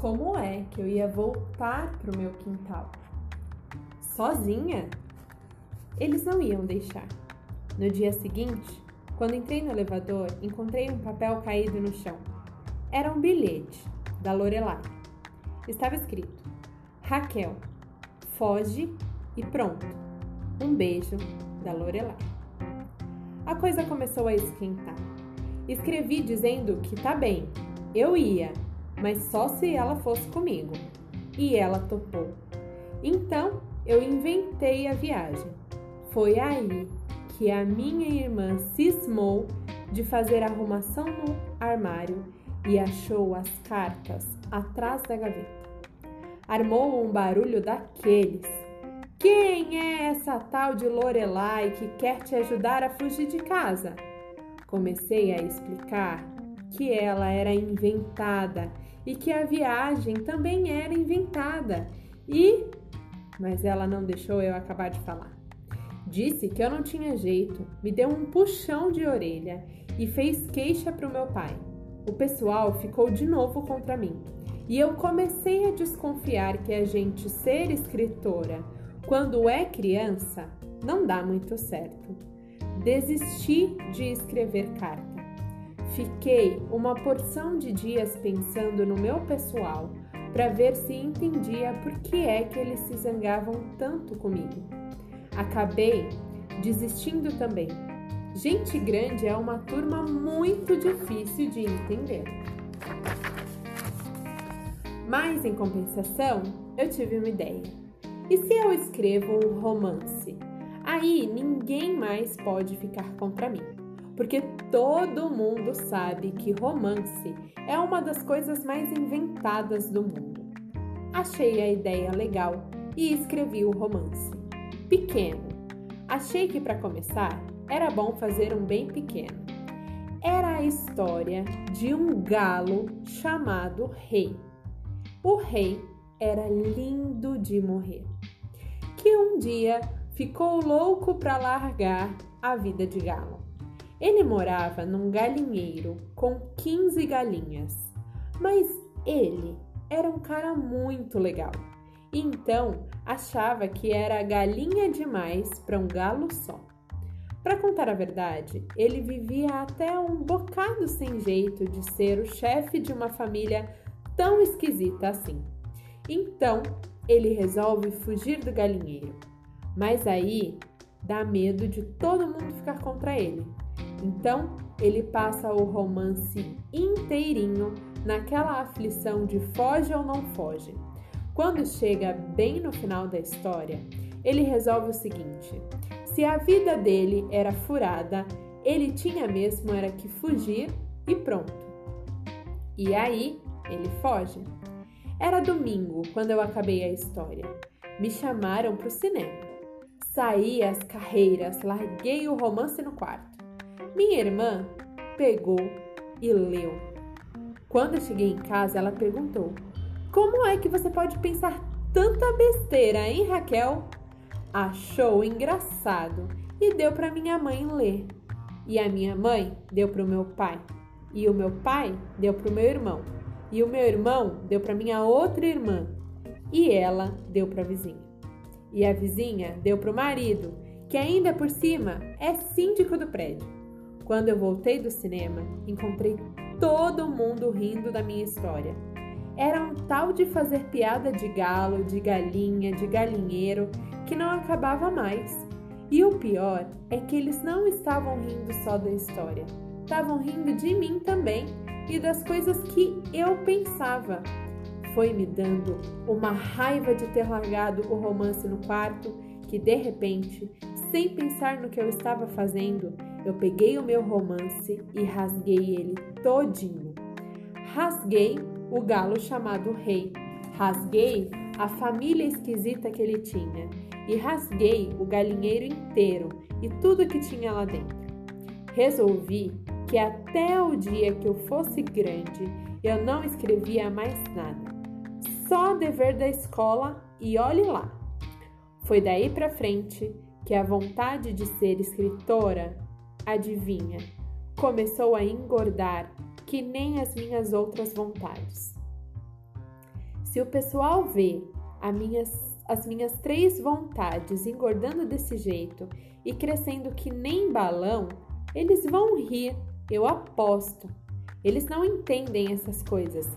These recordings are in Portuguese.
como é que eu ia voltar para o meu quintal? Sozinha? Eles não iam deixar. No dia seguinte, quando entrei no elevador, encontrei um papel caído no chão. Era um bilhete da Lorelai. Estava escrito: Raquel, foge e pronto. Um beijo da Lorelai. A coisa começou a esquentar. Escrevi dizendo que tá bem, eu ia, mas só se ela fosse comigo. E ela topou. Então eu inventei a viagem. Foi aí que a minha irmã cismou de fazer arrumação no armário e achou as cartas atrás da gaveta. Armou um barulho daqueles. Quem é essa tal de Lorelai que quer te ajudar a fugir de casa? Comecei a explicar que ela era inventada e que a viagem também era inventada. E. Mas ela não deixou eu acabar de falar. Disse que eu não tinha jeito, me deu um puxão de orelha e fez queixa para o meu pai. O pessoal ficou de novo contra mim e eu comecei a desconfiar que a gente ser escritora quando é criança não dá muito certo. Desisti de escrever carta. Fiquei uma porção de dias pensando no meu pessoal para ver se entendia por que é que eles se zangavam tanto comigo. Acabei desistindo também. Gente grande é uma turma muito difícil de entender. Mas, em compensação, eu tive uma ideia. E se eu escrevo um romance? Aí ninguém mais pode ficar contra mim porque todo mundo sabe que romance é uma das coisas mais inventadas do mundo. Achei a ideia legal e escrevi o romance. Pequeno. Achei que para começar era bom fazer um bem pequeno. Era a história de um galo chamado Rei. O rei era lindo de morrer, que um dia ficou louco para largar a vida de galo. Ele morava num galinheiro com 15 galinhas, mas ele era um cara muito legal. E então achava que era galinha demais para um galo só. Para contar a verdade, ele vivia até um bocado sem jeito de ser o chefe de uma família tão esquisita assim. Então, ele resolve fugir do galinheiro. Mas aí dá medo de todo mundo ficar contra ele. Então, ele passa o romance inteirinho naquela aflição de foge ou não foge. Quando chega bem no final da história, ele resolve o seguinte: se a vida dele era furada, ele tinha mesmo era que fugir e pronto. E aí, ele foge. Era domingo quando eu acabei a história. Me chamaram para o cinema. Saí às carreiras, larguei o romance no quarto. Minha irmã pegou e leu. Quando cheguei em casa, ela perguntou: Como é que você pode pensar tanta besteira, hein, Raquel? Achou engraçado e deu para minha mãe ler. E a minha mãe deu para o meu pai. E o meu pai deu para o meu irmão. E o meu irmão deu para minha outra irmã. E ela deu para a vizinha. E a vizinha deu para o marido, que ainda por cima é síndico do prédio. Quando eu voltei do cinema, encontrei todo mundo rindo da minha história. Era um tal de fazer piada de galo, de galinha, de galinheiro que não acabava mais. E o pior é que eles não estavam rindo só da história, estavam rindo de mim também e das coisas que eu pensava. Foi me dando uma raiva de ter largado o romance no quarto que de repente, sem pensar no que eu estava fazendo, eu peguei o meu romance e rasguei ele todinho. Rasguei o galo chamado Rei, rasguei a família esquisita que ele tinha e rasguei o galinheiro inteiro e tudo que tinha lá dentro. Resolvi que até o dia que eu fosse grande eu não escrevia mais nada, só dever da escola e olhe lá. Foi daí para frente que a vontade de ser escritora Adivinha, começou a engordar que nem as minhas outras vontades. Se o pessoal vê minhas, as minhas três vontades engordando desse jeito e crescendo que nem balão, eles vão rir, eu aposto. Eles não entendem essas coisas,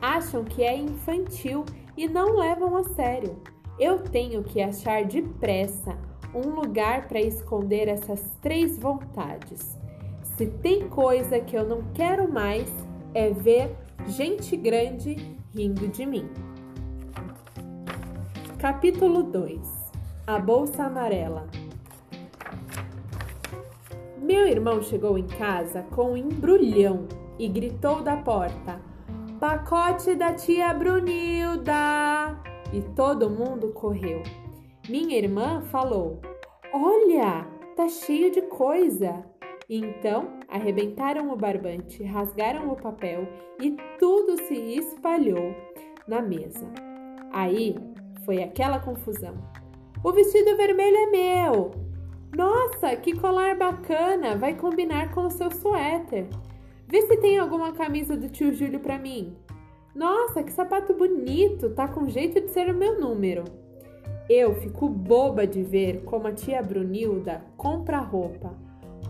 acham que é infantil e não levam a sério. Eu tenho que achar depressa um lugar para esconder essas três vontades. Se tem coisa que eu não quero mais, é ver gente grande rindo de mim. Capítulo 2 A Bolsa Amarela Meu irmão chegou em casa com um embrulhão e gritou da porta: Pacote da tia Brunilda! E todo mundo correu. Minha irmã falou: Olha, tá cheio de coisa! Então arrebentaram o barbante, rasgaram o papel e tudo se espalhou na mesa. Aí foi aquela confusão. O vestido vermelho é meu! Nossa, que colar bacana! Vai combinar com o seu suéter. Vê se tem alguma camisa do tio Júlio para mim. Nossa, que sapato bonito! Tá com jeito de ser o meu número. Eu fico boba de ver como a tia Brunilda compra roupa.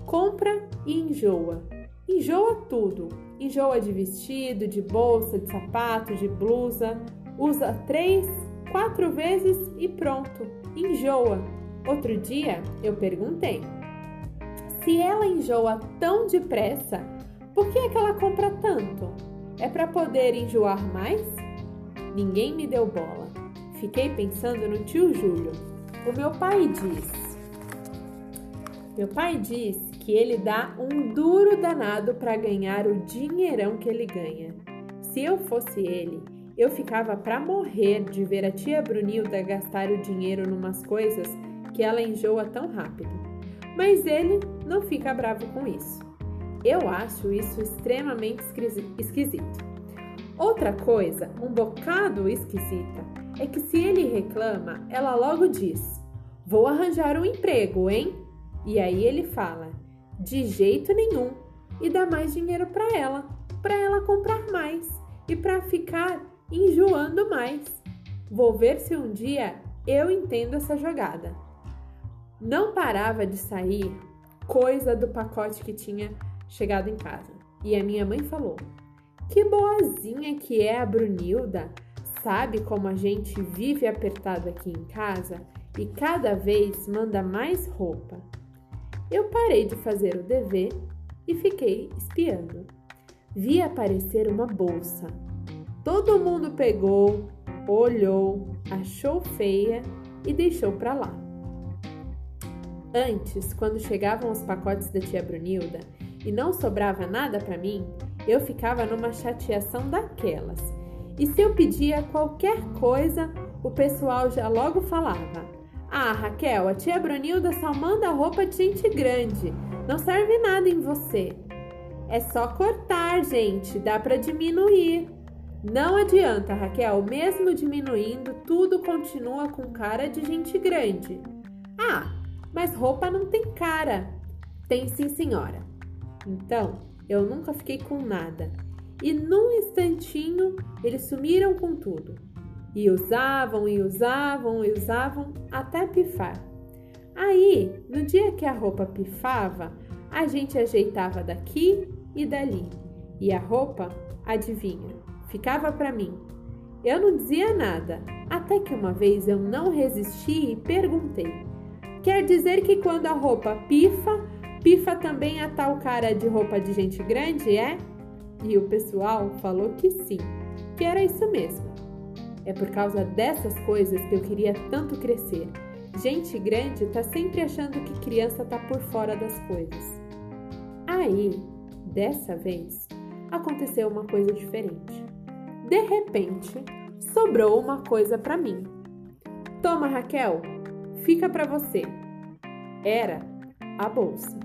Compra e enjoa. Enjoa tudo. Enjoa de vestido, de bolsa, de sapato, de blusa. Usa três quatro vezes e pronto, enjoa. Outro dia eu perguntei: se ela enjoa tão depressa, por que é que ela compra tanto? É para poder enjoar mais? Ninguém me deu bola. Fiquei pensando no tio Júlio. O meu pai diz: Meu pai diz que ele dá um duro danado para ganhar o dinheirão que ele ganha. Se eu fosse ele, eu ficava para morrer de ver a tia Brunilda gastar o dinheiro numas coisas que ela enjoa tão rápido. Mas ele não fica bravo com isso. Eu acho isso extremamente esquisito. Outra coisa, um bocado esquisita, é que se ele reclama, ela logo diz: Vou arranjar um emprego, hein? E aí ele fala: De jeito nenhum, e dá mais dinheiro para ela, para ela comprar mais e para ficar enjoando mais. Vou ver se um dia eu entendo essa jogada. Não parava de sair coisa do pacote que tinha chegado em casa. E a minha mãe falou: Que boazinha que é a Brunilda! Sabe como a gente vive apertado aqui em casa e cada vez manda mais roupa. Eu parei de fazer o dever e fiquei espiando. Vi aparecer uma bolsa Todo mundo pegou, olhou, achou feia e deixou para lá. Antes, quando chegavam os pacotes da tia Brunilda e não sobrava nada para mim, eu ficava numa chateação daquelas. E se eu pedia qualquer coisa, o pessoal já logo falava: Ah, Raquel, a tia Brunilda só manda roupa de gente grande, não serve nada em você. É só cortar, gente, dá para diminuir. Não adianta, Raquel, mesmo diminuindo, tudo continua com cara de gente grande. Ah, mas roupa não tem cara. Tem sim, senhora. Então, eu nunca fiquei com nada. E num instantinho, eles sumiram com tudo. E usavam, e usavam, e usavam até pifar. Aí, no dia que a roupa pifava, a gente ajeitava daqui e dali. E a roupa, adivinha, ficava para mim. Eu não dizia nada, até que uma vez eu não resisti e perguntei: Quer dizer que quando a roupa pifa, pifa também a tal cara de roupa de gente grande, é? E o pessoal falou que sim, que era isso mesmo. É por causa dessas coisas que eu queria tanto crescer. Gente grande tá sempre achando que criança tá por fora das coisas. Aí, dessa vez, aconteceu uma coisa diferente. De repente, sobrou uma coisa para mim. Toma, Raquel, fica para você. Era a bolsa.